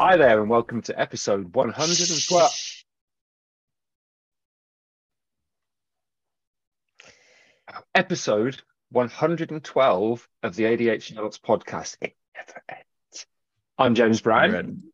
Hi there, and welcome to episode 112. Episode 112 of the ADHD Adults podcast. It never ends. I'm James Brown,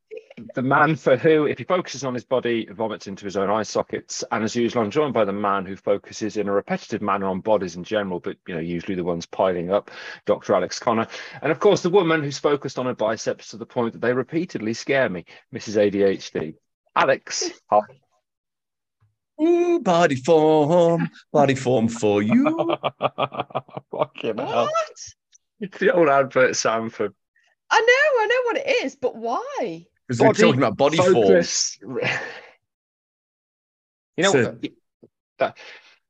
the man for who, if he focuses on his body, vomits into his own eye sockets. And as usual, I'm joined by the man who focuses in a repetitive manner on bodies in general, but you know, usually the ones piling up, Dr. Alex Conner. And of course, the woman who's focused on her biceps to the point that they repeatedly scare me, Mrs. ADHD. Alex, hi. Ooh, body form, body form for you. Fucking hell. What? It's the old advert sound for I know, I know what it is, but why? Because we're talking about body form. You know, So- that,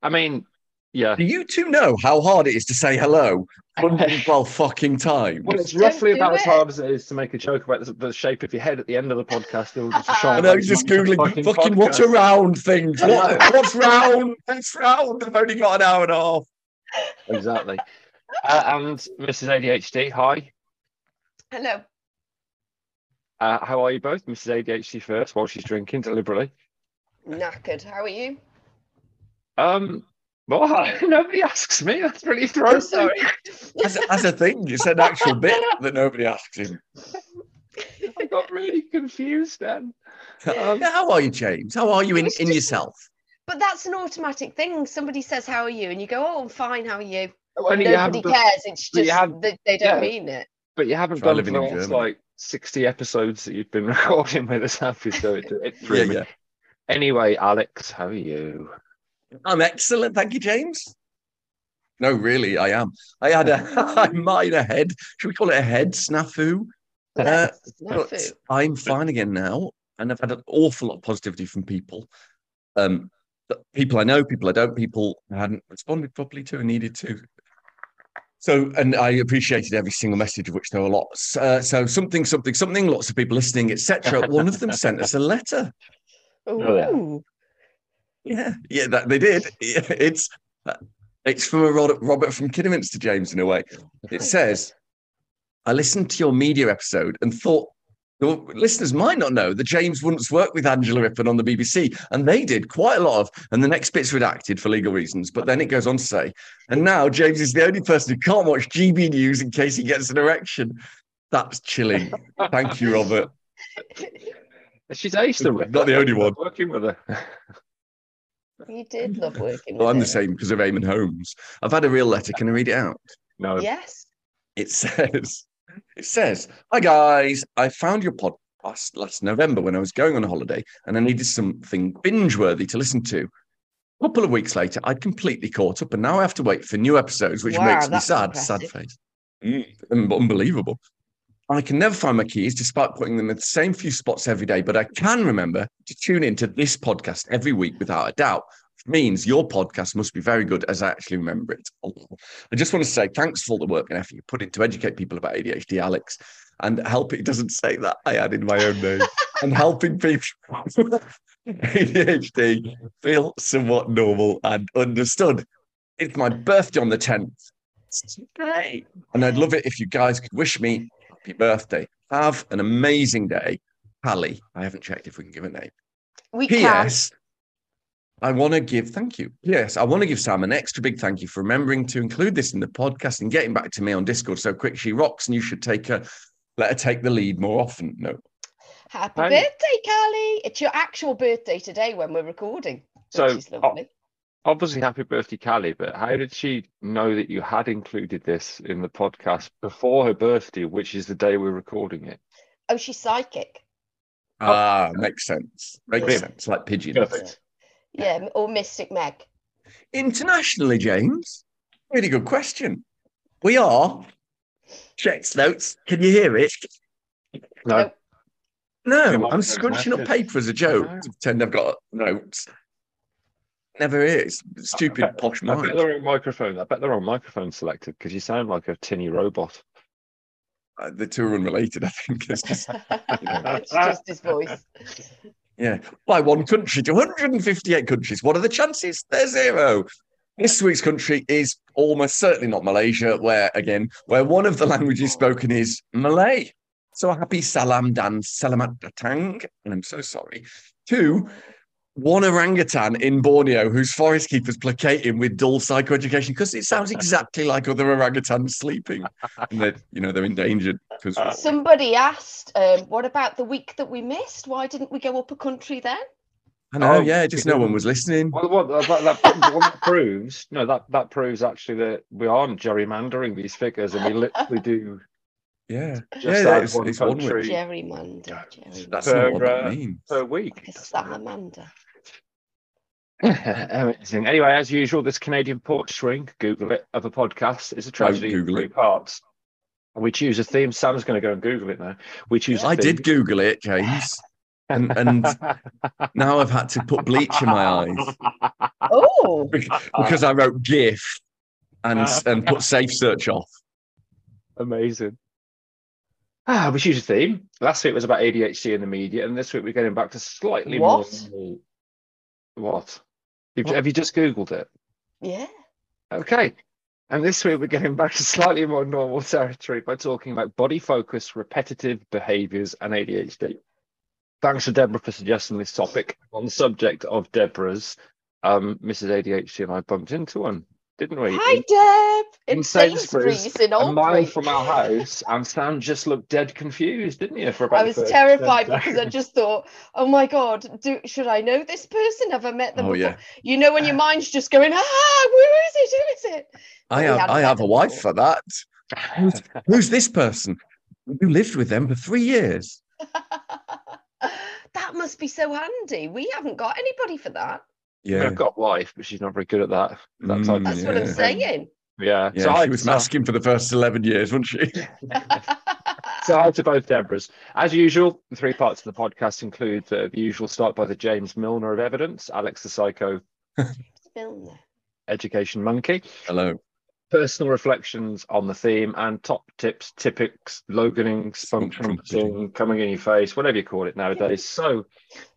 I mean, yeah. Do you two know how hard it is to say hello 112 fucking times? Well, it's roughly do about as it. hard as it is to make a joke about the, the shape of your head at the end of the podcast. It'll just show I up know, he's just googling fucking, what's podcast. around things. What, what's round? What's round? I've only got an hour and a half. Exactly. Uh, and Mrs. ADHD, hi. Hello. Uh, how are you both? Mrs. ADHD first while she's drinking deliberately. Knackered. How are you? Um, well, nobody asks me. That's really I'm throwing. sorry. As, as a thing, it's an actual bit that nobody asks him. I got really confused then. Um, Yeah, how are you, James? How are you in, in yourself? But that's an automatic thing. Somebody says, How are you? And you go, Oh, I'm fine. How are you? when you Nobody cares. It's just have- that they don't yeah. mean it. But you haven't Try done living for in the last, like 60 episodes that you've been recording with us, have you? So it, it threw Yeah, me. yeah. Anyway, Alex, how are you? I'm excellent, thank you, James. No, really, I am. I had a minor head. Should we call it a head snafu? Uh, but I'm fine again now, and I've had an awful lot of positivity from people. Um, people I know, people I don't, people I hadn't responded properly to and needed to. So, and I appreciated every single message, of which there were lots. Uh, so, something, something, something. Lots of people listening, etc. One of them sent us a letter. Oh, yeah. Ooh. Yeah, yeah, that they did. It's it's from a Robert, Robert from Kidderminster, James, in a way. It says, "I listened to your media episode and thought." Your listeners might not know that James once worked with Angela Rippon on the BBC, and they did quite a lot of. And the next bit's redacted for legal reasons, but then it goes on to say, and now James is the only person who can't watch GB News in case he gets an erection. That's chilling. Thank you, Robert. She's aced the Not the only one. Working with her. You did love working Well, I'm the same because of Eamonn Holmes. I've had a real letter. Can I read it out? No. Yes. it says, it says, Hi guys, I found your podcast last November when I was going on a holiday and I needed something binge worthy to listen to. A couple of weeks later, I'd completely caught up and now I have to wait for new episodes, which Wow, makes me sad, sad face. Mm, unbelievable. I can never find my keys despite putting them in the same few spots every day, but I can remember to tune into this podcast every week without a doubt. Means your podcast must be very good as I actually remember it. I just want to say thanks for all the work and effort you put in to educate people about ADHD, Alex, and help it doesn't say that I added my own name and helping people with ADHD feel somewhat normal and understood. It's my birthday on the 10th. It's today. And I'd love it if you guys could wish me happy birthday. Have an amazing day. Hallie, I haven't checked if we can give a name. We can. P.S. I want to give thank you. Yes, I want to give Sam an extra big thank you for remembering to include this in the podcast and getting back to me on Discord so quick. She rocks, and you should take her, let her take the lead more often. No, Happy Hi. birthday, Carly. It's your actual birthday today when we're recording. So, which is lovely. Obviously, happy birthday, Callie, but how did she know that you had included this in the podcast before her birthday, which is the day we're recording it? Oh, she's psychic. ah, makes sense. Makes Brilliant. sense. Like pigeons. Perfect. Yeah, or Mystic Meg. Internationally, James, Really good question. We are. Checks notes. Can you hear it? No. No, Come I'm scrunching up paper as a joke to pretend I've got notes. Never is. Stupid I bet- posh I bet mind. they're on microphone. I bet they're on microphone selected because you sound like a tinny robot. Uh, The two are unrelated, I think. It's just- it's just his voice. yeah. By one country to 158 countries. What are the chances? They're zero. This week's country is almost certainly not Malaysia, where again, where one of the languages spoken is Malay. So happy salam dan selamat datang. And I'm so sorry. Two, one orangutan in Borneo whose forest keepers placate him with dull psychoeducation because it sounds exactly like other orangutans sleeping. And they're, you know, they're endangered because Somebody asked, um, what about the week that we missed? Why didn't we go up a country then? I know, Oh, yeah, just no one was listening. Well, what that, that, what that proves, no, that that proves actually that we aren't gerrymandering these figures, and we literally do Yeah, just yeah, add it's, one it's one country week. Gerrymander. Gerrymander. That's Per, not what that uh, means. per week. Like a salamander. Amazing. Anyway, as usual, this Canadian porch swing, Google it, of a podcast is a tragedy in three it. parts. And we choose a theme. Sam's going to go and Google it now. We choose. a I theme. did Google it, James, and and now I've had to put bleach in my eyes Oh, because I wrote GIF and and put safe search off. Amazing. Ah, we choose a theme. Last week was about ADHD in the media, and this week we're getting back to slightly What? more. What? You've, What? Have you just Googled it? yeah. Okay. And this week we're getting back to slightly more normal territory by talking about body focused repetitive behaviors and ADHD. Thanks to Deborah for suggesting this topic. On the subject of Deborah's, um, Mrs. ADHD and I bumped into one, didn't we? Hi, In- Deb. in In Sainsbury's, Sainsbury's in a mile from our house, and Sam just looked dead confused, didn't you? For about I was first terrified 10 because I just thought, oh my god, do should I know this person? Have I met them Oh, before? yeah. You know when your mind's just going, ah, who is it? Who is it? I have I have a wife before. for that. Who's, who's this person? You lived with them for three years. that must be so handy. We haven't got anybody for that. I mean, Yeah, I've got a wife, but she's not very good at that. that Mm, type That's thing. what I'm saying. Yeah. yeah. so I she was so- masking for the first eleven years, wasn't she? So hi to both Deborahs. As usual, the three parts of the podcast include uh, the usual start by the James Milner of evidence, Alex the Psycho Film. Education Monkey, Hello. personal reflections on the theme, and top tips, typics, loganing, spunk Spunk coming in your face, whatever you call it nowadays. So,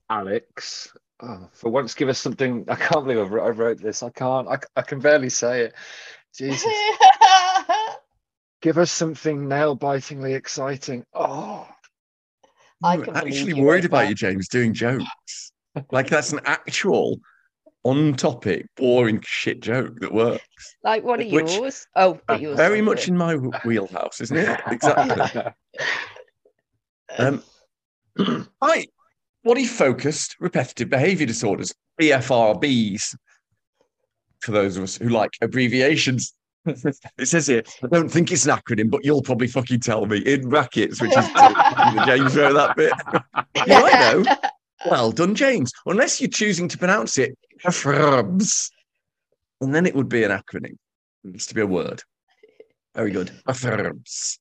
Alex, oh, for once, give us something. I can't believe I wrote, I wrote this. I can't. I, I can barely say it. Jesus. Give us something nail bitingly exciting. Oh. I I'm actually worried about that. you, James, doing jokes. like that's an actual on topic, boring shit joke that works. Like one of Which- yours. Oh, but yours. Very much good. in my wh- wheelhouse, isn't it? Exactly. Um, right. Body focused repetitive behavior disorders, BFRBs. For those of us who like abbreviations, it says here, I don't think it's an acronym, but you'll probably fucking tell me in brackets, which is James wrote that bit. You might know. Well done, James. Unless you're choosing to pronounce it BFRBs, and then it would be an acronym. It needs to be a word. Very good. BFRBs.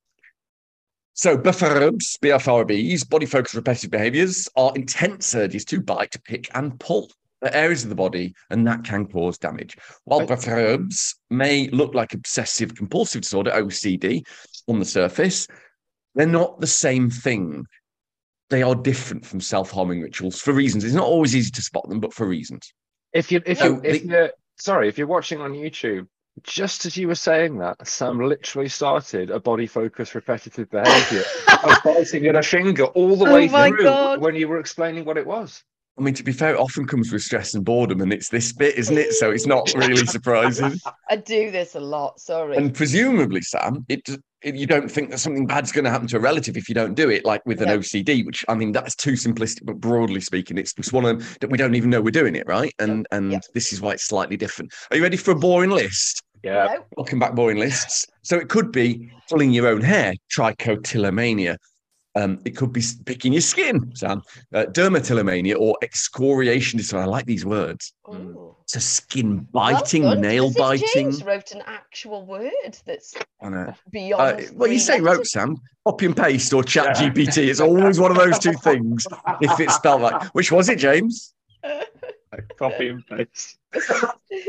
So BFRBs, BFRBs, body focused repetitive behaviors, are intense urges to bite, pick, and pull at areas of the body, and that can cause damage. While Right. BFRBs may look like obsessive compulsive disorder, OCD, on the surface, they're not the same thing. They are different from self-harming rituals for reasons. It's not always easy to spot them, but for reasons. If you if So you if the- you're sorry, if you're watching on YouTube, just as you were saying that, Sam mm. literally started a body focused repetitive behavior of biting at a finger all the Oh way my through God. when you were explaining what it was. I mean, to be fair, it often comes with stress and boredom, and it's this bit, isn't it? So it's not really surprising. I do this a lot. Sorry. And presumably, Sam, it, it you don't think that something bad's going to happen to a relative if you don't do it, like with an No. OCD, which I mean that's too simplistic. But broadly speaking, it's just one of them that we don't even know we're doing it, right? And and Yeah. this is why it's slightly different. Are you ready for a boring list? Yeah. No? Welcome back, boring lists. So it could be pulling your own hair, trichotillomania. Um, it could be picking your skin, Sam. Uh, dermatillomania or excoriation disorder. I like these words. Ooh. So skin biting, done, nail because if biting. James wrote an actual word that's I know. beyond. Uh, well, you three say wrote. Sam. Copy and paste or chat Yeah. GPT. It's always one of those two things. If it's spelled like. Which was it, James? Copy and paste.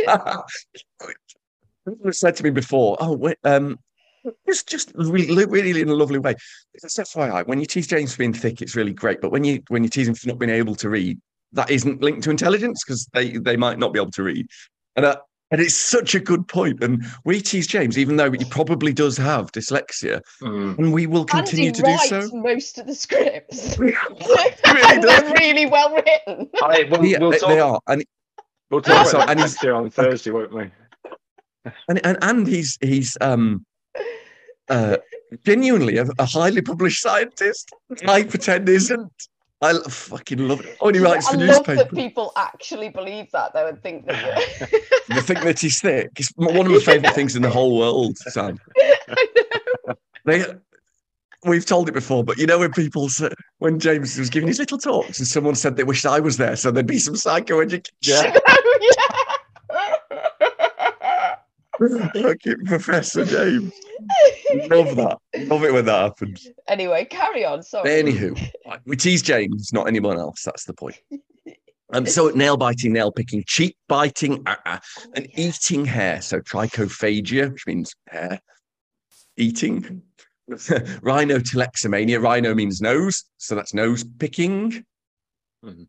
Someone said to me before, oh, wait, um, just just really, really in a lovely way. It's FYI, when you tease James for being thick, it's really great. But when you when you tease him for not being able to read, that isn't linked to intelligence because they they might not be able to read. And uh, and it's such a good point. And we tease James, even though he probably does have dyslexia, Mm. and we will continue he to do so. most of the scripts. really they're really well written. I, we'll, Yeah, we'll they, talk, they are, and we'll talk So- about and he's- next on Thursday, won't we? And and, and he's he's um uh genuinely a, a highly published scientist. I pretend isn't. I fucking love it. Oh, and he writes I for love that newspapers. people actually believe that though and think that. They think that he's thick. It's one of my favourite things in the whole world, Sam. They, we've told it before, but you know when people say, when James was giving his little talks and someone said they wished I was there, so there'd be some psycho education. Yeah. yeah. Fucking Professor James. Love that. Love it when that happens. Anyway, carry on. Sorry. Anywho, right, we tease James, not anyone else. That's the point. Um, so nail biting, nail picking, cheek biting, uh-uh, and eating hair. So trichophagia, which means hair, eating. Rhinotillexomania. Rhino means nose, so that's nose picking. Mhm.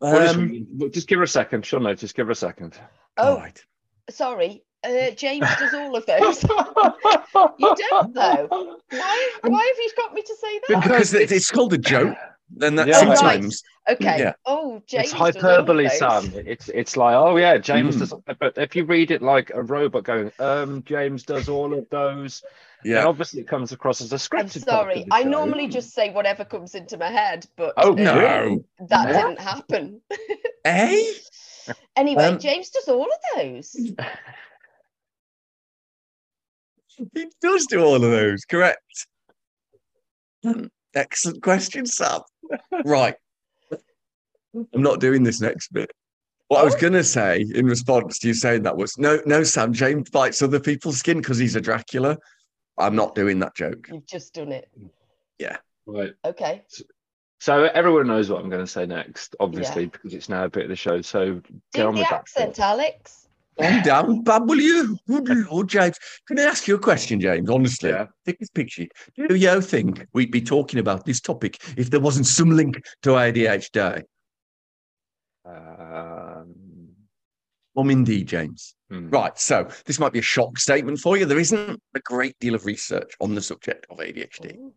Um, well, just give her a second. She'll know. Just give her a second. Oh, right. Sorry. Uh, James does all of those. you don't though. Why? Why have you got me to say that? Because it- it's called a joke. Then that Yeah, right. sometimes Okay. Yeah. Oh, James. it's does all hyperbole, those. Sam. It's it's like, oh yeah, James Mm. does. But if you read it like a robot going, um, James does all of those, then yeah. obviously it comes across as a I'm scripted. part sorry. I show. normally just say whatever comes into my head, but Oh, uh, No. that What? didn't happen. Eh? Anyway, Um, James does all of those. He does do all of those, correct? Hmm, Excellent question, Sam. right. I'm not doing this next bit. What I was Oh. going to say in response to you saying that was no, no, Sam. James bites other people's skin because he's a Dracula. I'm not doing that joke. You've just done it. Yeah. Right. Okay. So everyone knows what I'm going to say next, obviously, because it's now a bit of the show. So get on the with that. accent, Alex. Calm down, Bab, will you? Oh, James, can I ask you a question, James? Honestly, Yeah. take this picture. Do you think we'd be talking about this topic if there wasn't some link to ADHD? Um, Um, indeed, James. hmm. Right. So this might be a shock statement for you. There isn't a great deal of research on the subject of ADHD. Ooh.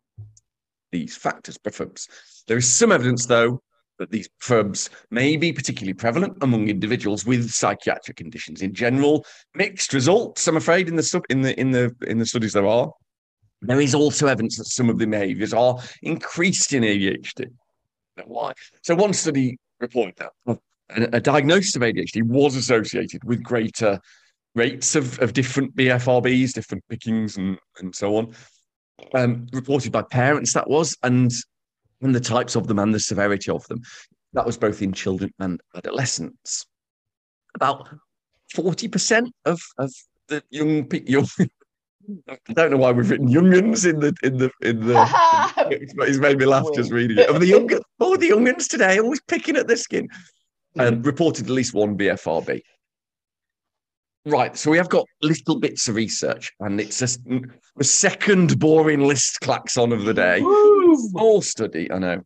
These factors, perhaps. There is some evidence, though, that these perhaps may be particularly prevalent among individuals with psychiatric conditions. In general, mixed results. I'm afraid in the in the in the in the studies there are. There is also evidence that some of the behaviours are increased in ADHD. Why? So one study reported that a, a diagnosis of ADHD was associated with greater rates of, of different BFRBs, different pickings, and, and so on, um, reported by parents, that was, and, and the types of them and the severity of them. That was both in children and adolescents. About 40% of, of the young people, young, I don't know why we've written youngins in the in the in the it's, it's made me laugh just reading it. Of the young oh the youngins today always picking at their skin. Um, reported at least one BFRB. Right, so we have got little bits of research, and it's just the second boring list klaxon of the day. Small study, I know.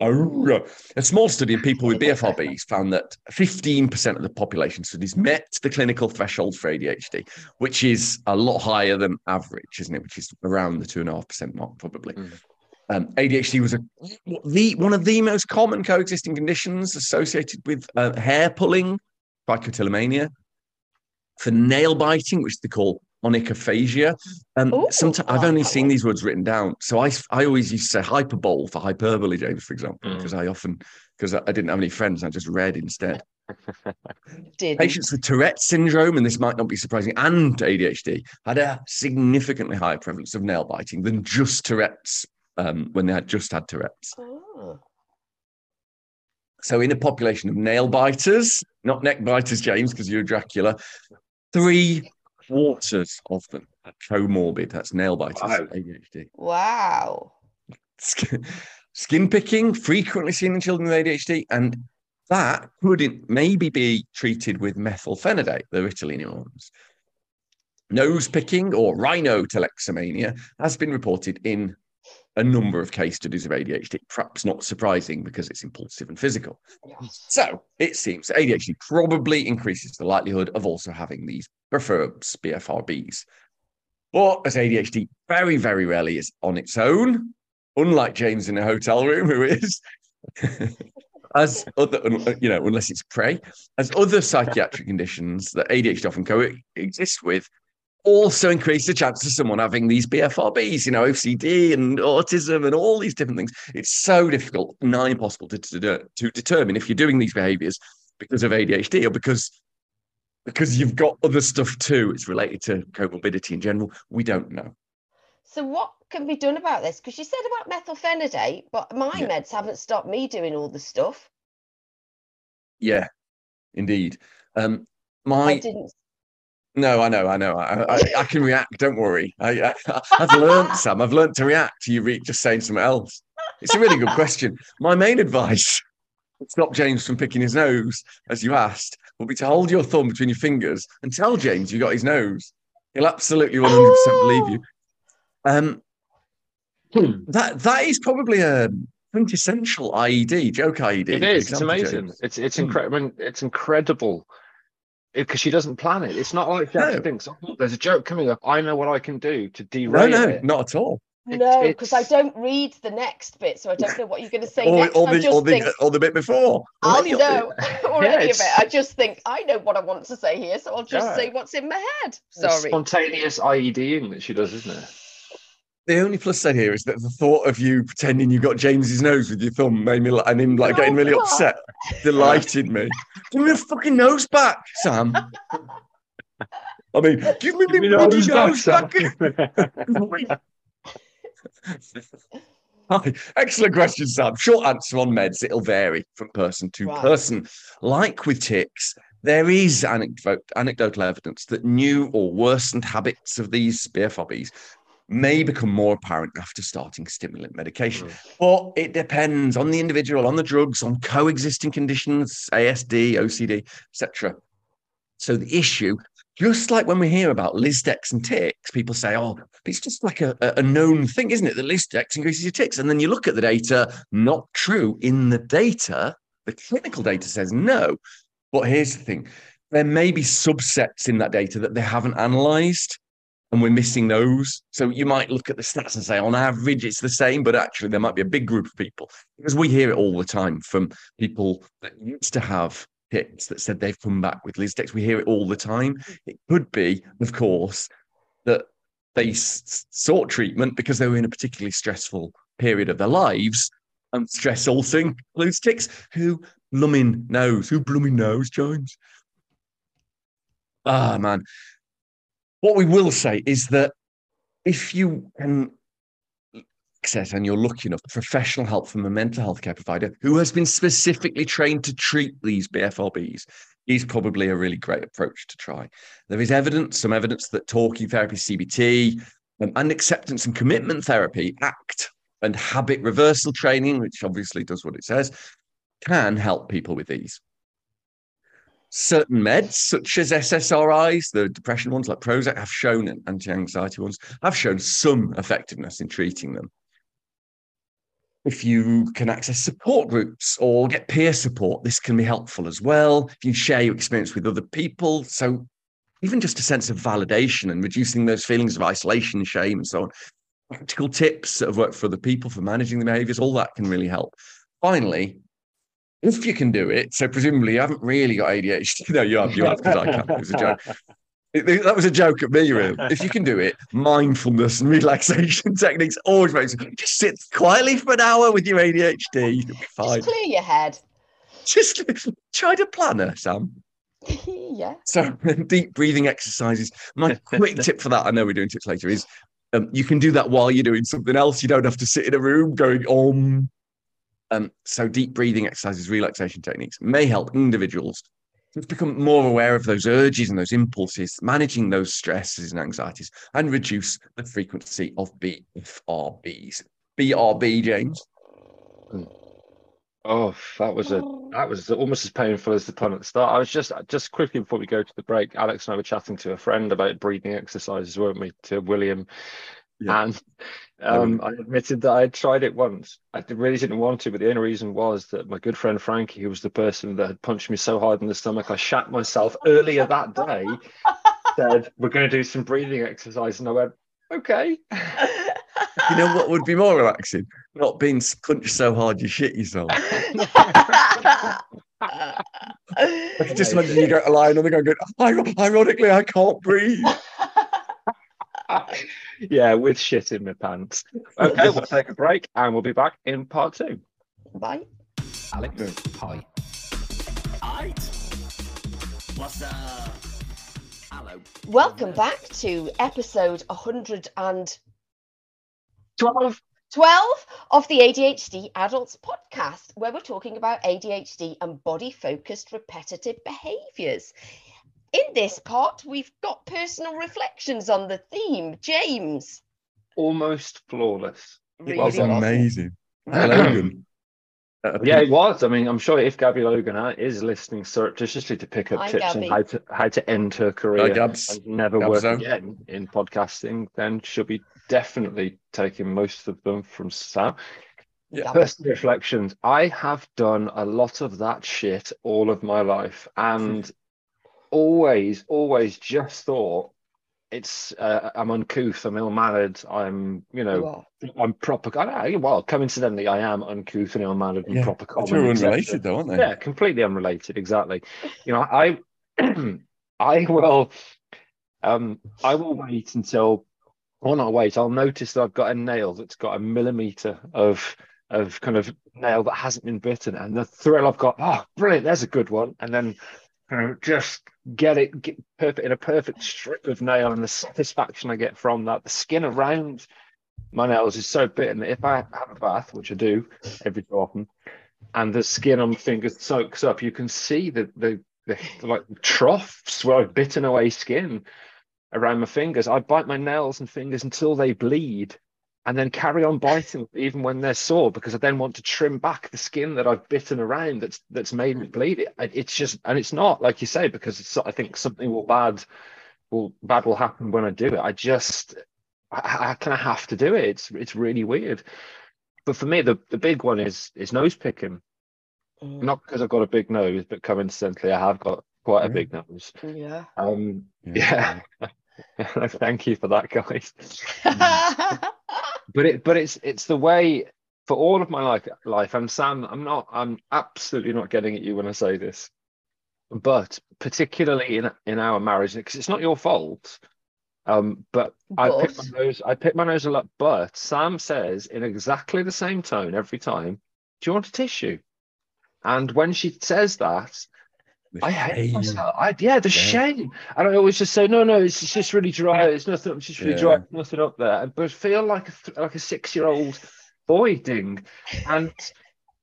A small study of people with BFRBs found that 15% of the population studies met the clinical threshold for ADHD, which is a lot higher than average, isn't it? Which is around the two and a half percent mark, probably. Mm. Um, ADHD was a the one of the most common coexisting conditions associated with uh, hair pulling, trichotillomania, for nail biting, which they call onychophagia. Um, Ooh, sometimes I I've only seen these words written down, so I I always used to say hyperbole for hyperbole, James, for example, Mm. because I often because I, I didn't have any friends, I just read instead. Patients with Tourette syndrome, and this might not be surprising, and ADHD had a significantly higher prevalence of nail biting than just Tourette's um, when they had just had Tourette's. Oh. So, in a population of nail biters, not neck biters, James, because you're Dracula, three quarters of them are comorbid. That's nail biters, Wow. ADHD. Wow. Skin, skin picking, frequently seen in children with ADHD, and that could maybe be treated with methylphenidate, the Ritalin ones. Nose picking or rhinotillexomania has been reported in a number of case studies of ADHD, perhaps not surprising because it's impulsive and physical. So it seems that ADHD probably increases the likelihood of also having these BFRBs. But as ADHD very, very rarely is on its own, unlike James in a hotel room, who is, as other, uh, you know, unless it's prey, as other psychiatric conditions that ADHD often coexist with, also increase the chance of someone having these BFRBs, you know, OCD and autism and all these different things. It's so difficult, nigh impossible to, to, to determine if you're doing these behaviors because of ADHD or because because you've got other stuff too. It's related to comorbidity in general. We don't know. So what can be done about this? Because you said about methylphenidate, but my Yeah. meds haven't stopped me doing all the stuff. Yeah, indeed. Um, I my didn't. No, I know, I know. I, I, I can react. Don't worry. I, I, I've learned, Sam. I've learned to react to you re- just saying something else. It's a really good question. My main advice to stop James from picking his nose, as you asked, would be to hold your thumb between your fingers and tell James you got his nose. He'll absolutely 100% believe you. Um, Hmm. that that is probably a quintessential IED, joke IED. It is. It's amazing. James. It's it's Hmm. incredible. It's incredible because she doesn't plan it. It's not like she No. thinks, oh, "There's a joke coming up. I know what I can do to No, derail no, it." not at all. It- No, because I don't read the next bit, so I don't know what you're going to say Or, next. or, the, just or, the, think or the bit before. I any of know, or Yeah, any of it. I just think I know what I want to say here, so I'll just Yeah. say what's in my head. It's Sorry. spontaneous IEDing that she does, isn't it? The only plus side here is that the thought of you pretending you got James's nose with your thumb made me, and him like getting really Oh, upset, delighted me. Give me the fucking nose back, Sam. I mean, give me my bloody nose back. Hi. Excellent question, Sam. Short answer on meds. It'll vary from person to Right. person. Like with tics, there is anecdote, anecdotal evidence that new or worsened habits of these spear may become more apparent after starting stimulant medication. Hmm. But it depends on the individual, on the drugs, on coexisting conditions, ASD, OCD, etc. So the issue, just like when we hear about Lisdex and tics, people say, "Oh, it's just like a, a known thing, isn't it? That Lisdex increases your tics." And then you look at the data, not true. In the data, the clinical data says no. But here's the thing: there may be subsets in that data that they haven't analysed, and we're missing those. So you might look at the stats and say, on average, it's the same, but actually, there might be a big group of people because we hear it all the time from people that used to have hits that said they've come back with Lisdex. We hear it all the time. It could be, of course, that they s- sought treatment because they were in a particularly stressful period of their lives. And stress also includes tics. Who blooming knows? Who blooming knows, Jones? Ah, man. What we will say is that if you can access and you're lucky enough professional help from a mental health care provider who has been specifically trained to treat these BFRBs is probably a really great approach to try. There is evidence, some evidence that talking therapy, CBT, um, and acceptance and commitment therapy, ACT, and habit reversal training, which obviously does what it says, can help people with these. Certain meds, such as SSRIs, the depression ones like Prozac, have shown, and anti-anxiety ones have shown some effectiveness in treating them. If you can access support groups or get peer support, this can be helpful as well. If you share your experience with other people, so even just a sense of validation and reducing those feelings of isolation, shame, and so on. Practical tips that have worked for other people for managing the behaviors, all that can really help. Finally, if you can do it, so presumably you haven't really got ADHD. No, you have, you have, because I can't. It was a joke. It- that was a joke at me, really. If you can do it, mindfulness and relaxation techniques always makes just sit quietly for an hour with your ADHD. You'll be fine. Just clear your head. Just try to planner, Sam. yeah. So deep breathing exercises. My quick tip for that, I know we're doing tips later, is um, you can do that while you're doing something else. You don't have to sit in a room going om. Um, so deep breathing exercises, relaxation techniques may help individuals to become more aware of those urges and those impulses, managing those stresses and anxieties, and reduce the frequency of BFRBs. BRB, James. Oh, that was a that was almost as painful as the pun at the start. I was just just quickly before we go to the break, Alex and I were chatting to a friend about breathing exercises, weren't we? To William, yeah. and um, I admitted that I had tried it once. I really didn't want to, but the only reason was that my good friend Frankie, who was the person that had punched me so hard in the stomach, I shat myself earlier that day. said, "We're going to do some breathing exercise," and I went, "Okay." You know what would be more relaxing? Not being punched so hard you shit yourself. I can just imagine you go to lie and going, to go, ironically, I can't breathe. yeah, with shit in my pants. Okay, we'll take a break and we'll be back in part two. Bye. Alex, hi. Hi. What's up? Hello. Welcome back to episode 100 and 12. 12 of the ADHD Adults podcast, where we're talking about ADHD and body focused repetitive behaviors. In this part, we've got personal reflections on the theme. James. Almost flawless. Really was amazing. Logan. yeah, it was. I mean, I'm sure if Gabby Logan uh, is listening surreptitiously to pick up Hi, tips Gabby. on how to how to end her career Hi, and never Gabs work again in podcasting, then she'll be definitely taking most of them from Sam. Yeah. Personal reflections. I have done a lot of that shit all of my life and always, always just thought it's uh, I'm uncouth, I'm ill-mannered, I'm you know you I'm proper. I know, well, coincidentally, I am uncouth and ill-mannered and yeah, proper. Common, are unrelated, though, aren't they? Yeah, completely unrelated. Exactly. You know, I I will um I will wait until well, not wait. I'll notice that I've got a nail that's got a millimeter of of kind of nail that hasn't been bitten, and the thrill I've got, oh, brilliant, there's a good one, and then you know, just get it get perfect in a perfect strip of nail, and the satisfaction I get from that, the skin around my nails is so bitten that if I have a bath, which I do every so often, and the skin on my fingers soaks up, you can see the the, the, the like troughs where I've bitten away skin around my fingers. I bite my nails and fingers until they bleed and then carry on biting even when they're sore because I then want to trim back the skin that I've bitten around that's that's made me bleed. It, it's just and it's not like you say because it's I think something will bad will bad will happen when I do it. I just I, I kind of have to do it. It's it's really weird. But for me, the, the big one is is nose picking. Mm. Not because I've got a big nose, but coincidentally, I have got quite a big nose. Yeah. Um, yeah. yeah. Thank you for that, guys. but it, but it's it's the way for all of my life. Life, and Sam, I'm not. I'm absolutely not getting at you when I say this, but particularly in in our marriage, because it's not your fault. Um, but, but I pick my nose. I pick my nose a lot. But Sam says in exactly the same tone every time, "Do you want a tissue?" And when she says that, the I hate myself. I, yeah, the yeah. shame. And I always just say, no, no, it's just really dry. It's nothing. It's just really yeah. dry. Nothing up there. But feel like a like a six year old boy ding, and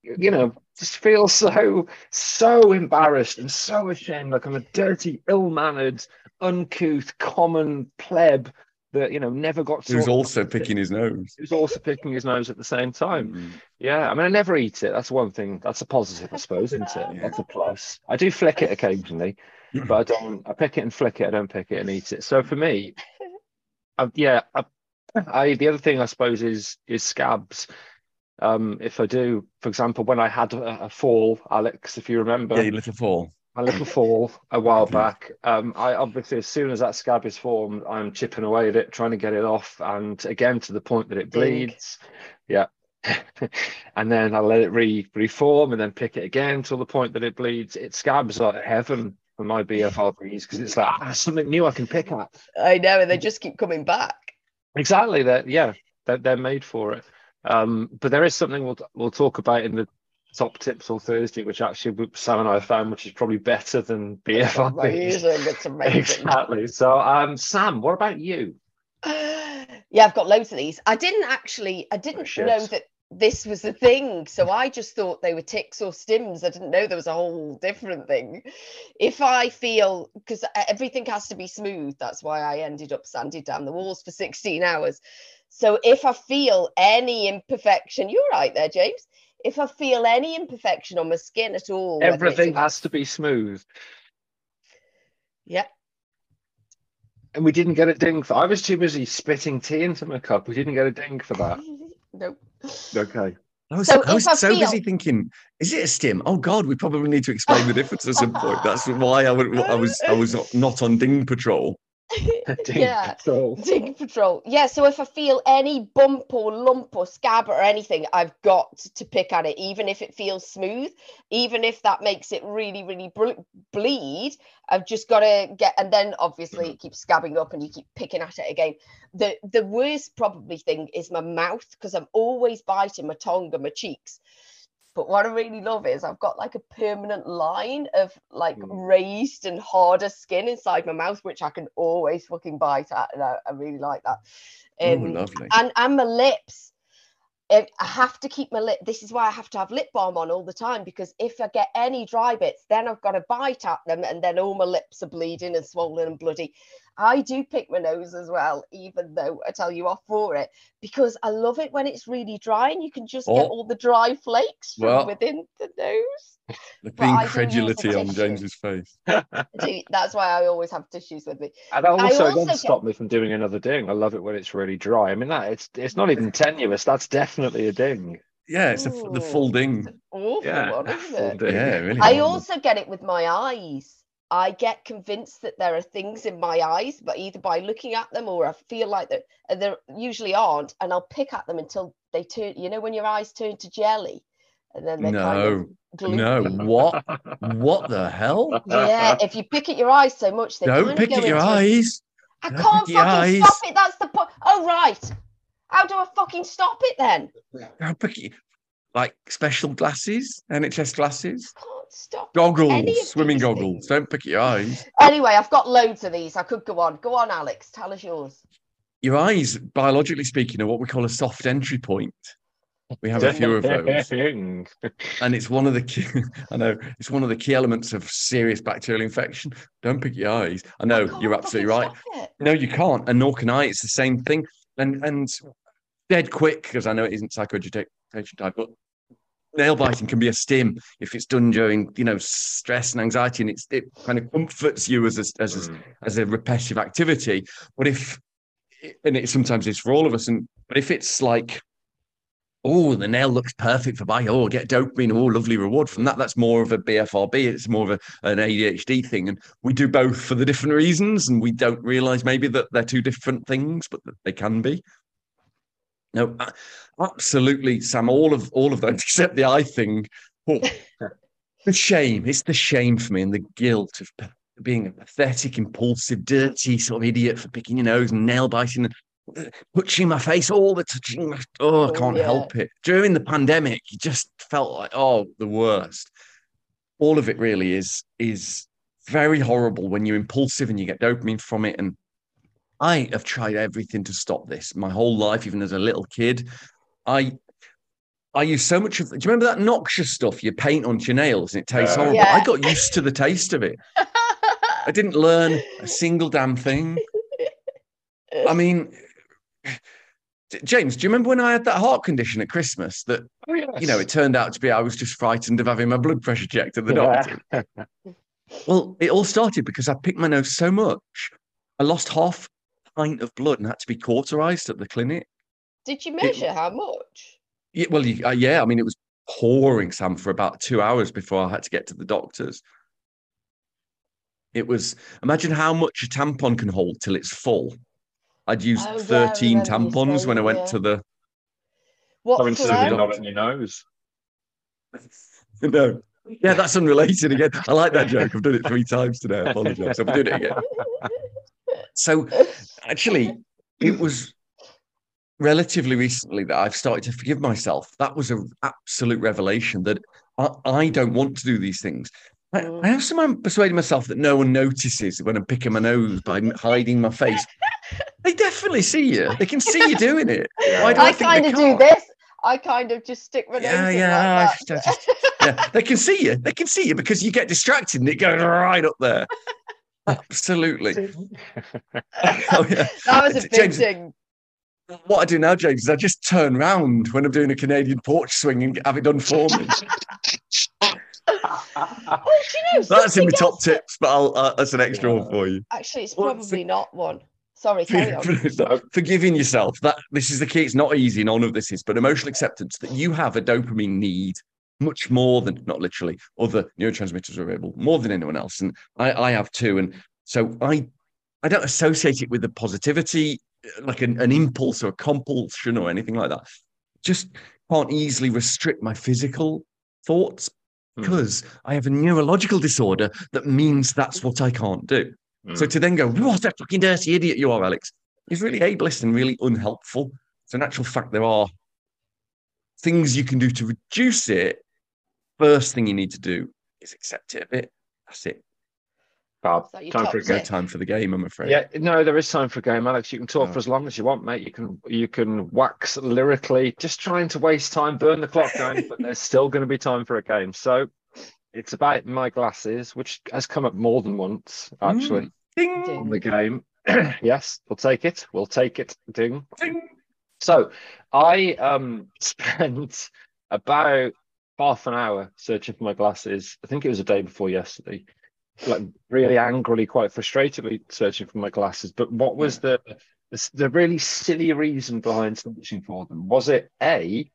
you know, just feel so so embarrassed and so ashamed. Like I'm a dirty, ill mannered, uncouth, common pleb that you know never got. He was also picking his nose. He was also picking his nose at the same time. Mm. Yeah, I mean, I never eat it. That's one thing. That's a positive, I suppose, isn't it? Yeah. That's a plus. I do flick it occasionally, but I don't. I pick it and flick it. I don't pick it and eat it. So for me, I, yeah, I, I, the other thing I suppose is is scabs. Um, if I do, for example, when I had a, a fall, Alex, if you remember, yeah, little fall a little fall a while back. Um, I obviously, as soon as that scab is formed, I'm chipping away at it, trying to get it off, and again to the point that it bleeds. Yeah. and then I let it re reform and then pick it again till the point that it bleeds. It scabs like heaven for my BFRBs because it's like ah, something new I can pick at. I know, and they just keep coming back. Exactly. That yeah, they're, they're made for it. Um, but there is something we'll we'll talk about in the top tips on Thursday, which actually Sam and I found, which is probably better than BFI. Amazing. It's amazing. exactly. So, um, Sam, what about you? yeah, I've got loads of these. I didn't actually, I didn't shit. know that this was a thing. So I just thought they were tics or stims. I didn't know there was a whole different thing. If I feel, because everything has to be smooth, that's why I ended up sanded down the walls for 16 hours. So if I feel any imperfection, you're right there, James. If I feel any imperfection on my skin at all, Everything about- has to be smooth. yeah, And we didn't get a ding for I was too busy spitting tea into my cup. We didn't get a ding for that. nope. Okay. I was, So I was I so feel- busy thinking, is it a stim? Oh God, we probably need to explain the difference at some point. That's why I, would, I was I was not on ding patrol. Ding Yeah. patrol. Dig patrol. Yeah, so if I feel any bump or lump or scab or anything, I've got to pick at it, even if it feels smooth, even if that makes it really, really ble- bleed. I've just got to get, and then obviously mm-hmm. it keeps scabbing up and you keep picking at it again. The the worst probably thing is my mouth because I'm always biting my tongue and my cheeks. But what I really love is I've got like a permanent line of like Mm. raised and harder skin inside my mouth, which I can always fucking bite at. And I, I really like that. Um, lovely. and and my lips. I have to keep my lip. This is why I have to have lip balm on all the time because if I get any dry bits, then I've got to bite at them, and then all my lips are bleeding and swollen and bloody. I do pick my nose as well, even though I tell you off for it, because I love it when it's really dry and you can just get Oh. all the dry flakes from Well. within the nose. The but I do use the incredulity on. James's face. That's why I always have tissues with me. And that I also, also doesn't get- stop me from doing another ding. I love it when it's really dry. I mean, that it's it's not even tenuous. That's definitely a ding. Yeah, it's a f the full Ooh. ding. Awful Yeah, one, isn't it? Yeah, really. I horrible. also get it with my eyes. I get convinced that there are things in my eyes, but either by looking at them or I feel like that there usually aren't, and I'll pick at them until they turn. You know, when your eyes turn to jelly, and then they kind of no, no. What? What the hell? Yeah, if you pick at your eyes so much, they Don't pick at your into eyes. I Don't can't pick at your fucking eyes. stop it. That's the point. Oh right. How do I fucking stop it then? Don't pick at- like special glasses, NHS glasses, I can't stop goggles, swimming goggles. things. Don't pick your eyes. Anyway, I've got loads of these. I could go on. Go on, Alex. Tell us yours. Your eyes, biologically speaking, are what we call a soft entry point. We have a few of those. And it's one of the key i know it's one of the key elements of serious bacterial infection don't pick your eyes i know I you're absolutely right no you can't and nor can i it's the same thing and and dead quick because i know it isn't psychoeducation type but nail biting can be a stim if it's done during you know stress and anxiety and it's, it kind of comforts you as a, as a, Mm. as a repetitive activity. But if, and it sometimes is for all of us, and but if it's like, oh, the nail looks perfect for buying, oh, get dopamine, oh, lovely reward from that. That's more of a BFRB. It's more of a, an ADHD thing, and we do both for the different reasons, and we don't realize maybe that they're two different things, but that they can be. No, a- absolutely, Sam. All of all of those except the eye thing. Oh, the shame. It's the shame for me and the guilt of being a pathetic, impulsive, dirty sort of idiot for picking your nose and nail biting and uh, touching my face, all the touching. My, oh, I Oh, can't yeah. help it. During the pandemic, you just felt like, oh, the worst. All of it really is is very horrible when you're impulsive and you get dopamine from it. And I have tried everything to stop this my whole life, even as a little kid. I I use so much of. Do you remember that noxious stuff you paint onto your nails and it tastes Yeah. horrible? Yeah. I got used to the taste of it. I didn't learn a single damn thing. I mean, James, do you remember when I had that heart condition at Christmas? That Oh, yes. you know, it turned out to be I was just frightened of having my blood pressure checked at the doctor. Yeah. Well, it all started because I picked my nose so much, I lost half pint of blood and had to be cauterized at the clinic. Did you measure how much? Yeah, well, you, uh, yeah. I mean, it was pouring Sam for about two hours before I had to get to the doctors. It was imagine how much a tampon can hold till it's full. I'd used Oh, 13 remember you tampons when I went yeah. to the What Having to do not in your nose. no. Yeah, that's unrelated again. I like that joke. I've done it three times today. I apologize. I'm doing it again. So actually, it was relatively recently that I've started to forgive myself. That was an absolute revelation that I, I don't want to do these things. I, Mm. I have somehow persuaded myself that no one notices when I'm picking my nose by hiding my face. They definitely see you. They can see you doing it. Why do I, I kind of do this. I kind of just stick my nose Yeah, yeah, I just- I just- Yeah, they can see you. They can see you because you get distracted and it goes right up there. Absolutely. Oh, yeah. that was a big James, thing. What I do now, James, is I just turn round when I'm doing a Canadian porch swing and have it done for me. Well, you know, That's in my top tips, but I'll, uh, that's an extra one for you. Actually, it's probably not one. Sorry, carry on. Forgiving yourself. That this is the key. It's not easy. None of this is, but emotional acceptance that you have a dopamine need much more than not literally other neurotransmitters are available more than anyone else, and I, I have too. And so I, I don't associate it with the positivity, like an, an impulse or a compulsion or anything like that. Just can't easily restrict my physical thoughts Hmm. because I have a neurological disorder that means that's what I can't do. So Mm. to then go, what a fucking dirty idiot you are, Alex, is really ableist and really unhelpful. So in actual fact, there are things you can do to reduce it. First thing you need to do is accept it a bit. That's it. Fab. Is that your Time for a game. time for the game, I'm afraid. Yeah, no, there is time for a game, Alex. You can talk Oh. for as long as you want, mate. You can you can wax lyrically, just trying to waste time, burn the clock down, but there's still going to be time for a game. So it's about my glasses, which has come up more than once, actually, Ding, on the game. yes, we'll take it. We'll take it. Ding. ding. So I um spent about half an hour searching for my glasses. I think it was a day before yesterday. Like really angrily, quite frustratedly searching for my glasses. But what was the the, the really silly reason behind searching for them? Was it A,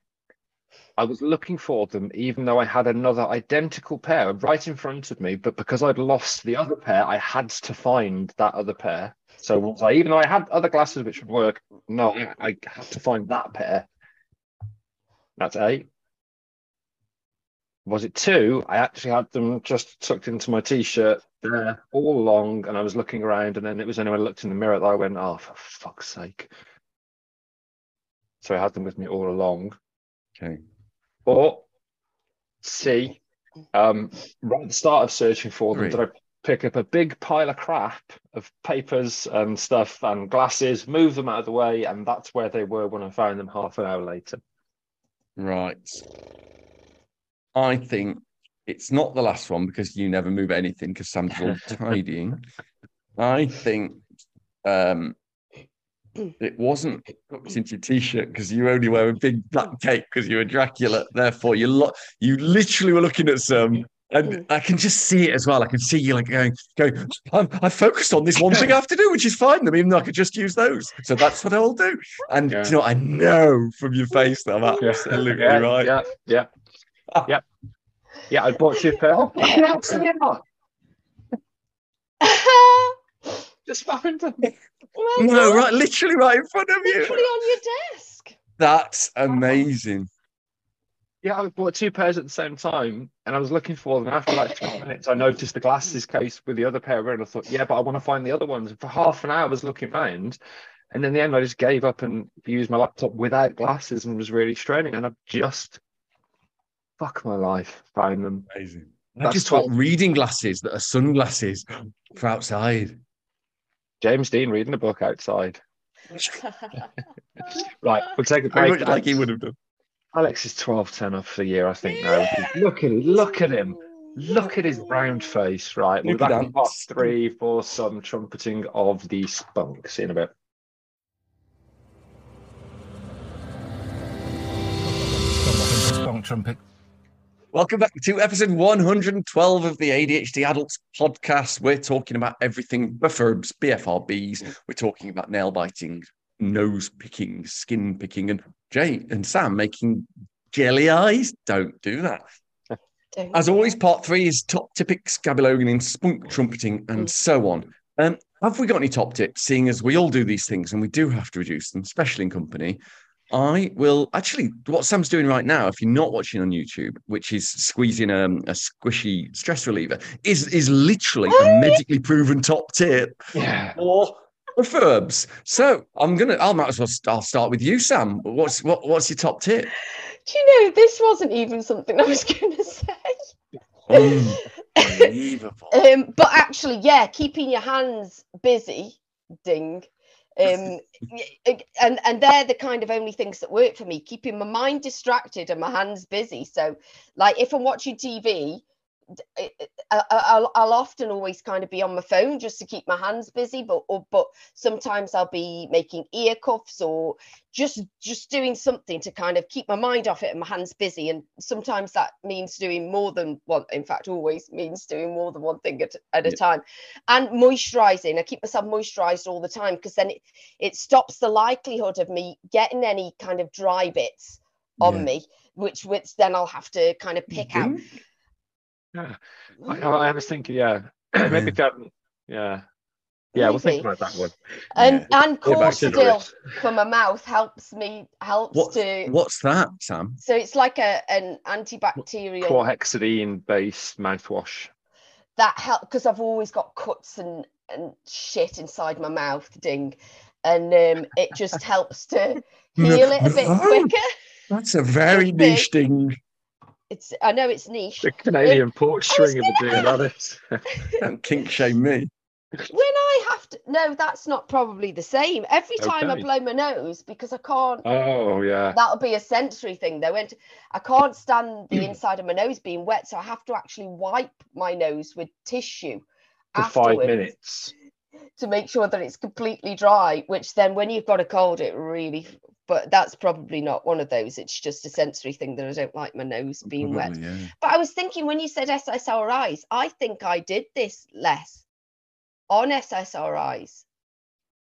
I was looking for them even though I had another identical pair right in front of me, but because I'd lost the other pair, I had to find that other pair. So was I, even though I had other glasses which would work, no, I I had to find that pair. That's A. Was it two? I actually had them just tucked into my t-shirt there all along, and I was looking around, and then it was only when I looked in the mirror that I went, "Oh, for fuck's sake!" So I had them with me all along. Okay. Or C, um, right at the start of searching for them, Three. did I pick up a big pile of crap of papers and stuff and glasses, move them out of the way, and that's where they were when I found them half an hour later. Right. I think it's not the last one because you never move anything because Sam's all tidying. I think um, it wasn't tucked into your t-shirt because you only wear a big black cape because you're a Dracula. Therefore, you lo- you literally were looking at some. And I can just see it as well. I can see you like going, going. I'm, I focused on this one thing I have to do, which is find them, even though I could just use those. So that's what I'll do. And Yeah. you know. I know from your face that I'm absolutely yeah, right. Yeah, yeah, yeah. Yeah, I bought you a pair. Oh, yeah, just found them. Well No, right, literally right in front of you. Literally on your desk. That's oh. amazing. Yeah, I bought two pairs at the same time, and I was looking for them. After like 20 minutes, I noticed the glasses case with the other pair around. I thought, yeah, but I want to find the other ones. And for half an hour, I was looking around, and in the end, I just gave up and used my laptop without glasses, and was really straining. And I've just fuck my life found them. Amazing. I That's just bought 12. reading glasses that are sunglasses for outside. James Dean reading a book outside. Right, we'll take a break. much like he would have done. Alex is 12 10 off for the year, I think now. Look at it, look at him. Look at his round face, right? We're Look at back in part three for some trumpeting of the spunk. See you in a bit. Spunk trumpet. Welcome back to episode 112 of the ADHD Adults podcast. We're talking about everything BFRBs, BFRBs. We're talking about nail biting, nose picking, skin picking, and Jay and Sam making jelly eyes. Don't do that. Don't As always, part three is top tipics, scabilogan, spunk trumpeting, and so on. Um, have we got any top tips? Seeing as we all do these things and we do have to reduce them, especially in company, I will actually what Sam's doing right now. If you're not watching on YouTube, which is squeezing um, a squishy stress reliever, is is literally a medically proven top tip Yeah. for Refurbs. So I'm gonna. I might as well. st- I'll start with you, Sam. What's what? What's your top tip? Do you know this wasn't even something I was to say? Unbelievable. Um, but actually, yeah, keeping your hands busy, ding. Um, and and they're the kind of only things that work for me. Keeping my mind distracted and my hands busy. So, like if I'm watching TV, I- I- I'll, I'll often always kind of be on my phone just to keep my hands busy. But or, but sometimes I'll be making ear cuffs or just just doing something to kind of keep my mind off it and my hands busy. And sometimes that means doing more than one. In fact, always means doing more than one thing at, at a time. And moisturizing. I keep myself moisturized all the time because then it it stops the likelihood of me getting any kind of dry bits on Yeah. me, which which then I'll have to kind of pick out. Yeah. I, I was thinking, yeah, maybe Gavin, yeah. Yeah, we'll think about that one. And Yeah. and Get core back to the still rest. for my mouth helps me helps What's to what's that, Sam? so it's like a an antibacterial Chlorhexidine based mouthwash. that help because I've always got cuts and and shit inside my mouth ding and um it just helps to heal it a bit Oh. quicker That's a very niche thing. It's I know it's niche The Canadian porch I string of the gonna doing honest. Don't kink shame me. when I have to no that's not probably the same every time I blow my nose because I can't Oh yeah. that'll be a sensory thing though and i can't stand the mm. inside of my nose being wet so i have to actually wipe my nose with tissue For five afterwards minutes. to make sure that it's completely dry which then when you've got a cold it really but that's probably not one of those it's just a sensory thing that i don't like my nose being wet yeah. but i was thinking when you said ssris i think i did this less on ssris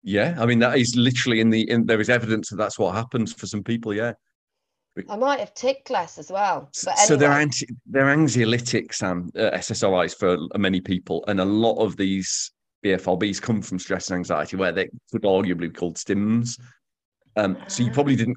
Yeah, I mean that is literally in the in there is evidence that that's what happens for some people. Yeah. i might have ticked less as well but So they're anyway. anti they're anxiolytics and uh, SSRIs for many people, and a lot of these BFRBs come from stress and anxiety, where they could arguably be called stims. Um, so you probably didn't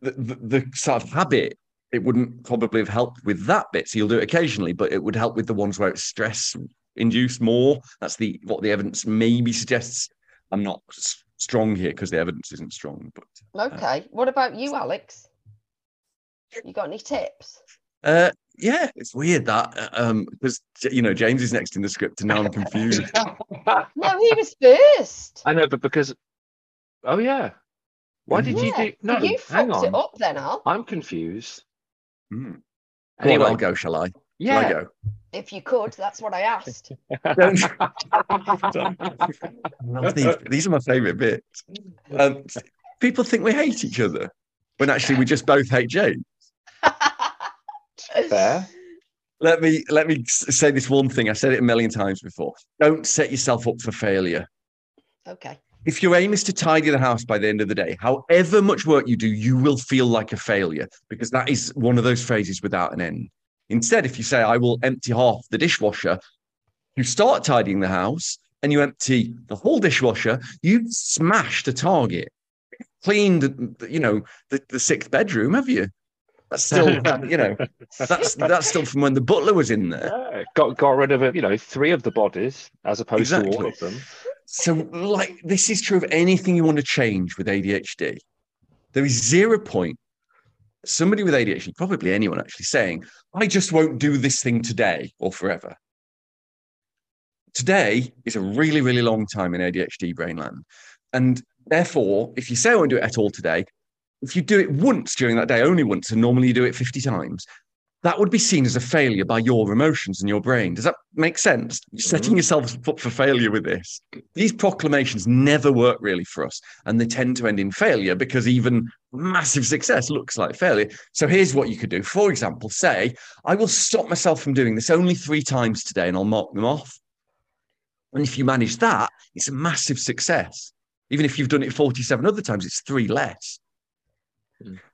the, the, the sort of habit. It wouldn't probably have helped with that bit. So you'll do it occasionally, but it would help with the ones where it's stress induced more. That's the what the evidence maybe suggests. I'm not s- strong here because the evidence isn't strong, but Okay. What about you, Alex? You got any tips? Uh, yeah, it's weird that uh, um because you know James is next in the script and now I'm confused. No, he was first. I know, but because oh yeah. Why did you do no you hang fucked on. it up then, Al. I'm confused. Go Anyway, on, I'll go, shall I? Shall I yeah. go? If you could, that's what I asked. Don't- I love these, these are my favourite bits. Um, people think we hate each other when actually we just both hate James. Fair. Let me let me say this one thing. I said it a million times before. Don't set yourself up for failure. okay. If your aim is to tidy the house by the end of the day, however much work you do, you will feel like a failure because that is one of those phases without an end. Instead, if you say, I will empty half the dishwasher, you start tidying the house and you empty the whole dishwasher, you smashed a target. Cleaned, you know, the, the sixth bedroom, have you? That's still, you know, that's that's still from when the butler was in there. Yeah, got got rid of you know three of the bodies as opposed to all of them. So, like, this is true of anything you want to change with ADHD. There is zero point. Somebody with ADHD, probably anyone actually, saying, I just won't do this thing today or forever. Today is a really, really long time in ADHD brainland. And therefore, if you say I won't do it at all today, if you do it once during that day, only once, and normally you do it 50 times, that would be seen as a failure by your emotions and your brain. Does that make sense? You're mm-hmm. setting yourself up for failure with this. These proclamations never work really for us, and they tend to end in failure because even massive success looks like failure. So here's what you could do. For example, say, I will stop myself from doing this only three times today and I'll mark them off. And if you manage that, it's a massive success. Even if you've done it 47 other times, it's three less.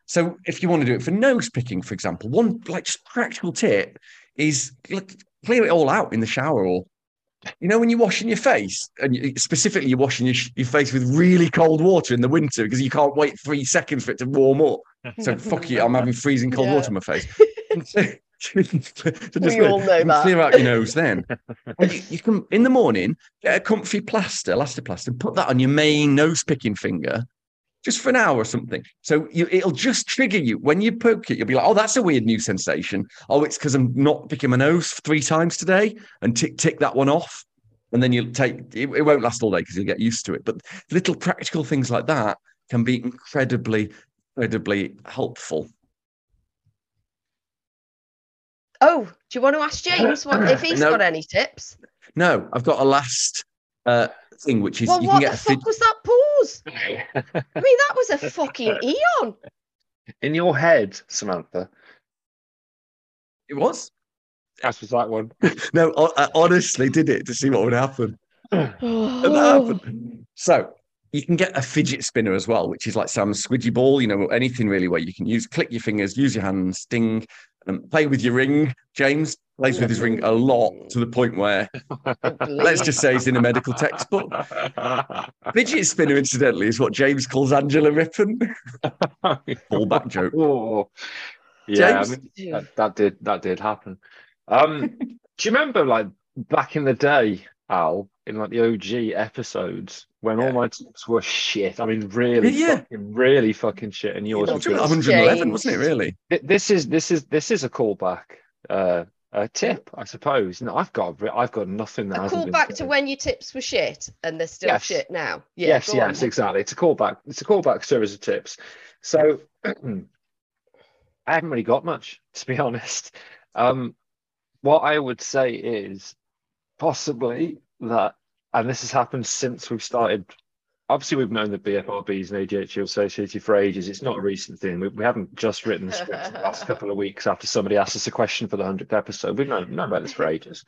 So if you want to do it for nose picking, for example, one like just practical tip is like, clear it all out in the shower or you know when you're washing your face and you, specifically you're washing your, sh- your face with really cold water in the winter because you can't wait three seconds for it to warm up. So fuck you, I'm having freezing cold Yeah. water on my face. to just We all know that. Clear out your nose then. And you, you can, in the morning, get a comfy plaster, elastoplaster, and put that on your main nose picking finger just for an hour or something. So you, it'll just trigger you. When you poke it, you'll be like, oh, that's a weird new sensation. Oh, it's because I'm not picking my nose three times today and tick, tick that one off. And then you'll take, it, it won't last all day because you'll get used to it. But little practical things like that can be incredibly, incredibly helpful. Oh, do you want to ask James what, if he's No. got any tips? No, I've got a last uh, thing, which is Well, you can what get the a fid- fuck was that pause? I mean, that was a fucking eon. In your head, Samantha, It was. as was that one. No, I, I honestly did it to see what would happen. And that Oh, happened. So you can get a fidget spinner as well, which is like Sam's squidgy ball, you know, anything really where you can use click your fingers, use your hands, ding, and play with your ring. James plays with his ring a lot to the point where let's just say he's in a medical textbook. Fidget spinner, incidentally, is what James calls Angela Rippon. Fallback joke. Oh, yeah, I James? mean, that, that did that did happen. Um, do you remember like back in the day, Al, in like the OG episodes when all my tips were shit? I mean, really, Yeah. fucking, really fucking shit, and yours was good. 111, wasn't it, really? This is this is this is a callback, uh, a tip, I suppose. No, I've got I've got nothing that a hasn't call back to when your tips were shit and they're still Yes. shit now. Yeah, yes, go on yes, exactly. It's a callback. It's a callback series of tips. So I haven't really got much, to be honest. Um, what I would say is possibly that, and this has happened since we've started. Obviously, we've known that BFRBs and ADHD are associated for ages. It's not a recent thing. We, we haven't just written the script in the last couple of weeks after somebody asked us a question for the 100th episode. We've known, known about this for ages.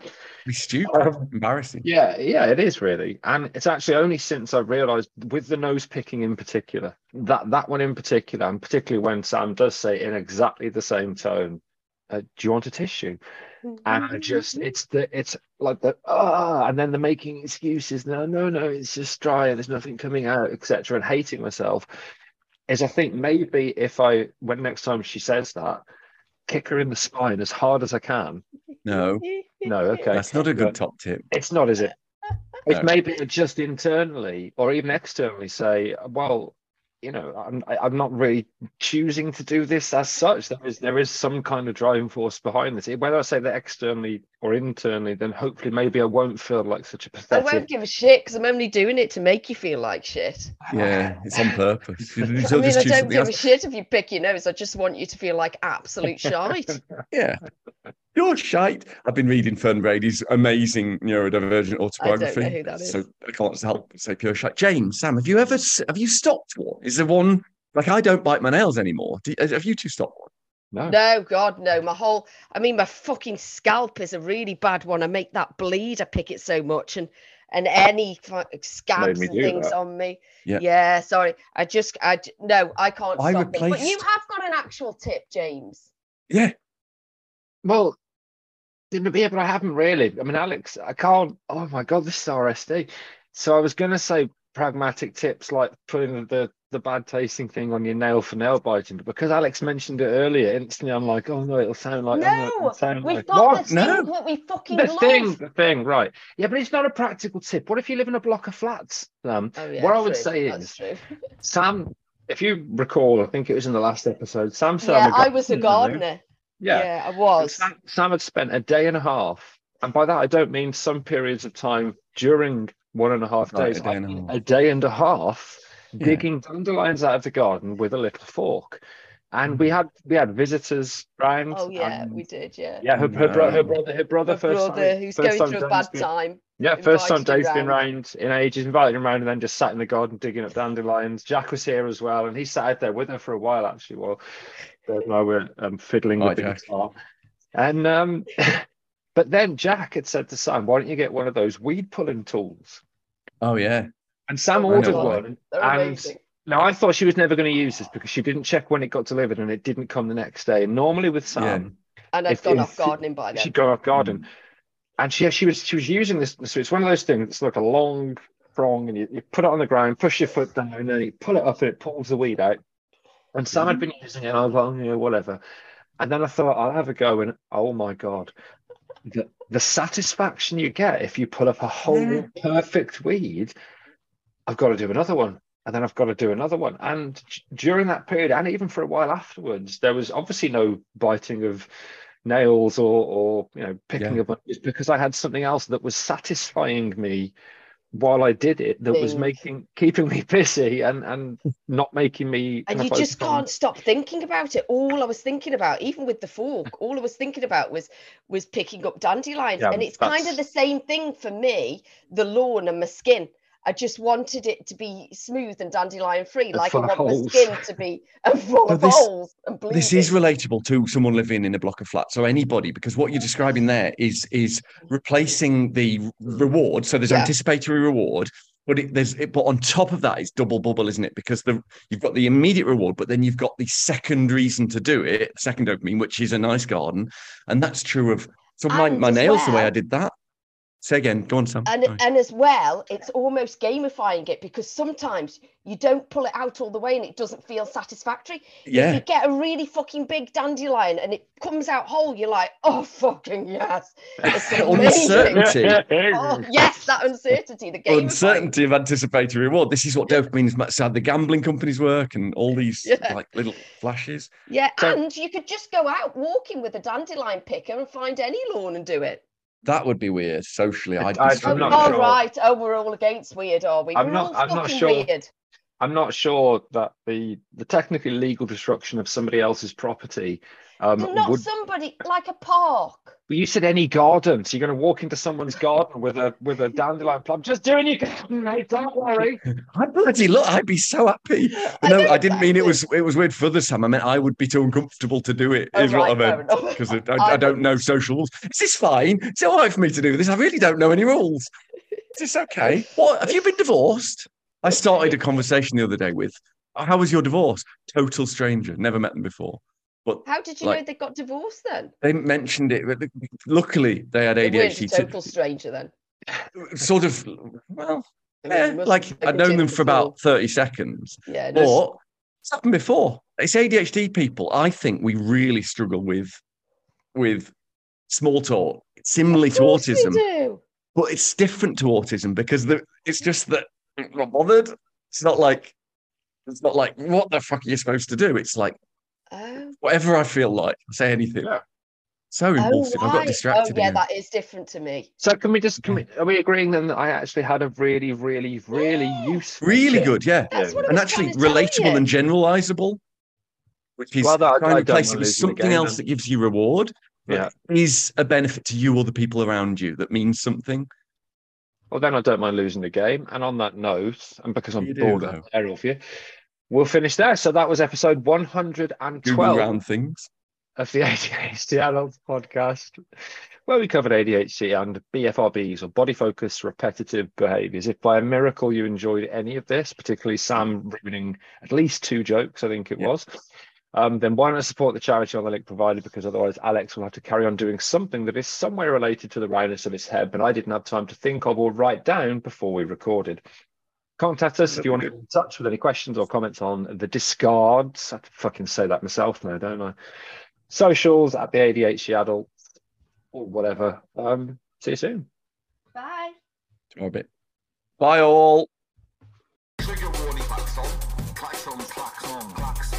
Be stupid, Um, embarrassing. Yeah, yeah, it is really, and it's actually only since I've realised with the nose picking in particular that that one in particular, and particularly when Sam does say in exactly the same tone, uh, "Do you want a tissue?" and I just it's the it's like the ah, and then the making excuses. No, no, no, it's just dry. and There's nothing coming out, etc. And hating myself is I think maybe if I when next time she says that, kick her in the spine as hard as I can. No, No, okay. that's not a good top tip. It's not, is it? It's No. maybe just internally or even externally say, well, you know, I'm I- I'm not really choosing to do this as such. There is there is some kind of driving force behind this. Whether I say that externally or internally, then hopefully maybe I won't feel like such a I pathetic. won't give a shit because I'm only doing it to make you feel like shit. Yeah, it's on purpose. You I just mean, I don't something give a shit if you pick your nose. I just want you to feel like absolute shite. Yeah. You're shite. I've been reading Fern Brady's amazing neurodivergent I autobiography. don't know who that is. So I can't help but say pure shite. James, Sam, have you ever have you stopped one? Is there one like I don't bite my nails anymore? Do, have you two stopped one? No. No, God, no. My whole, I mean, my fucking scalp is a really bad one. I make that bleed. I pick it so much, and and any scabs and things that. on me. Yeah. sorry. I just, I no, I can't I stop them. But you have got an actual tip, James. Yeah. Well, didn't yeah, but I haven't really. I mean, Alex, I can't. Oh my God, this is RSD. So I was going to say pragmatic tips like putting the the bad tasting thing on your nail for nail biting, but because Alex mentioned it earlier, instantly I'm like, oh no, it'll sound like. oh, no, it'll sound we've like, got What? the No. thing that we fucking The love. thing, the thing, right? Yeah, but it's not a practical tip. What if you live in a block of flats? Um, Oh, yeah, what I would true. say That's is, true. Sam, if you recall, I think it was in the last episode. Sam said, Yeah, I'm a I was a gardener. gardener. Yeah, Yeah, I was. Sam, Sam had spent a day and a half, and by that I don't mean some periods of time during one and a half Right, days. a day I and a half. a day and a half Yeah. digging dandelions out of the garden with a little fork, and we had we had visitors round. Oh yeah, and- we did. Yeah. yeah. Her, her, bro- her brother, her brother, My first brother, time, who's first going time through a bad Dave's been- time. yeah, first time invited him Dave's been round. round in ages, invited him round, and then just sat in the garden digging up dandelions. Jack was here as well, and he sat out there with her for a while actually. While Dave and I were um, fiddling Hi, with the Jack. guitar, and um, but then Jack had said to Sam, "Why don't you get one of those weed pulling tools?" Oh yeah. And Sam Oh, I ordered one. one, They're and amazing. now I thought she was never going to use this because she didn't check when it got delivered, and it didn't come the next day. And normally with Sam, And I've if- gone if- off gardening by then. she'd go off garden, mm. and she she was she was using this. So it's one of those things. It's like a long prong, and you, you put it on the ground, push your foot down, and then you pull it up, and it pulls the weed out. And Sam had mm. been using it, and I was like, oh, yeah, whatever. And then I thought I'll have a go, and oh my god, the the satisfaction you get if you pull up a whole Yeah. perfect weed. I've got to do another one, and then I've got to do another one. And d- during that period, and even for a while afterwards, there was obviously no biting of nails or or you know picking Yeah. up on it's because I had something else that was satisfying me while I did it that was making keeping me busy and and not making me And you just can't stop thinking about it. All I was thinking about, even with the fork, all I was thinking about was was picking up dandelions. Yeah, and it's kind of the same thing for me, the lawn and my skin. I just wanted it to be smooth and dandelion free, like I want holes. my skin to be full of this- holes and bleeding. This is relatable to someone living in a block of flats or anybody because what you're describing there is is replacing the reward. So there's Yeah. anticipatory reward, but it, there's it, but on top of that, it's double bubble, isn't it? Because the you've got the immediate reward, but then you've got the second reason to do it, second dopamine, which is a nice garden, and that's true of so my, And my nails the way I did that. Say again, go on, Sam. and Sorry. and as well it's almost gamifying it because sometimes you don't pull it out all the way and it doesn't feel satisfactory if yeah, you get a really fucking big dandelion and it comes out whole you're like oh fucking yes it's amazing uncertainty. oh yes that uncertainty the game uncertainty of anticipatory reward. This is what dopamine is. That's how the gambling companies work, and all these Yeah. like little flashes. yeah So- and you could just go out walking with a dandelion picker and find any lawn and do it That would be weird socially. I'd be I- I'm oh, not all sure. that. right oh we're all against weird are we I'm we're not- all I'm not sure. weird I'm not sure that the the technically legal destruction of somebody else's property um, not would. somebody like a park But you said any garden, so you're going to walk into someone's garden with a with a dandelion plum. Just doing your garden, mate. Don't worry. I'd bloody look. I'd be so happy. I no, know I didn't mean it was it was weird for the Sam. I meant I would be too uncomfortable to do it. Oh, Is what I meant because I, I I don't wouldn't. know social rules. Is this fine? Is it all right for me to do this? I really don't know any rules. Is this okay? What have you been divorced? I started a conversation the other day with, "How was your divorce?" Total stranger, never met them before. But how did you Like- know they got divorced then they mentioned it. but Luckily, they had They weren't ADHD. a to- total stranger then sort of, well, yeah, like I'd known them for about 30 seconds. yeah no, But it's happened before. It's ADHD people. I think we really struggle with with small talk. Similarly to autism, do. but it's different to autism because the, it's just that not bothered. It's not like it's not like what the fuck are you supposed to do? It's like Oh, whatever I feel like, say anything. Yeah. So oh, impulsive. oh, I got distracted. Oh, yeah, again. that is different to me. So can we just can we, are we agreeing then that I actually had a really, really, really useful Really tip? good, yeah. That's what and actually trying to tell relatable and generalizable, which is Well, that- I trying to replace it with something game else then. that gives you reward. Yeah. that Is a benefit to you or the people around you that means something. Well, then I don't mind losing the game. And on that note, and because I'm You do, bored though. of you, we'll finish there. So that was episode Google 112 around things. of the ADHD Adults podcast, where we covered ADHD and BFRBs or body focused repetitive behaviors. If by a miracle you enjoyed any of this, particularly Sam ruining at least two jokes, I think it Yeah. was, um, then why not support the charity on the link provided? Because otherwise, Alex will have to carry on doing something that is somewhere related to the roundness of his head, but I didn't have time to think of or write down before we recorded. Contact us if you want to get in touch with any questions or comments on the discards. I have to fucking say that myself now, don't I? Socials at the ADHD adult or whatever. Um, see you soon. Bye. Bit. Bye all. Trigger warning klaxon, klaxon, klaxon, klaxon.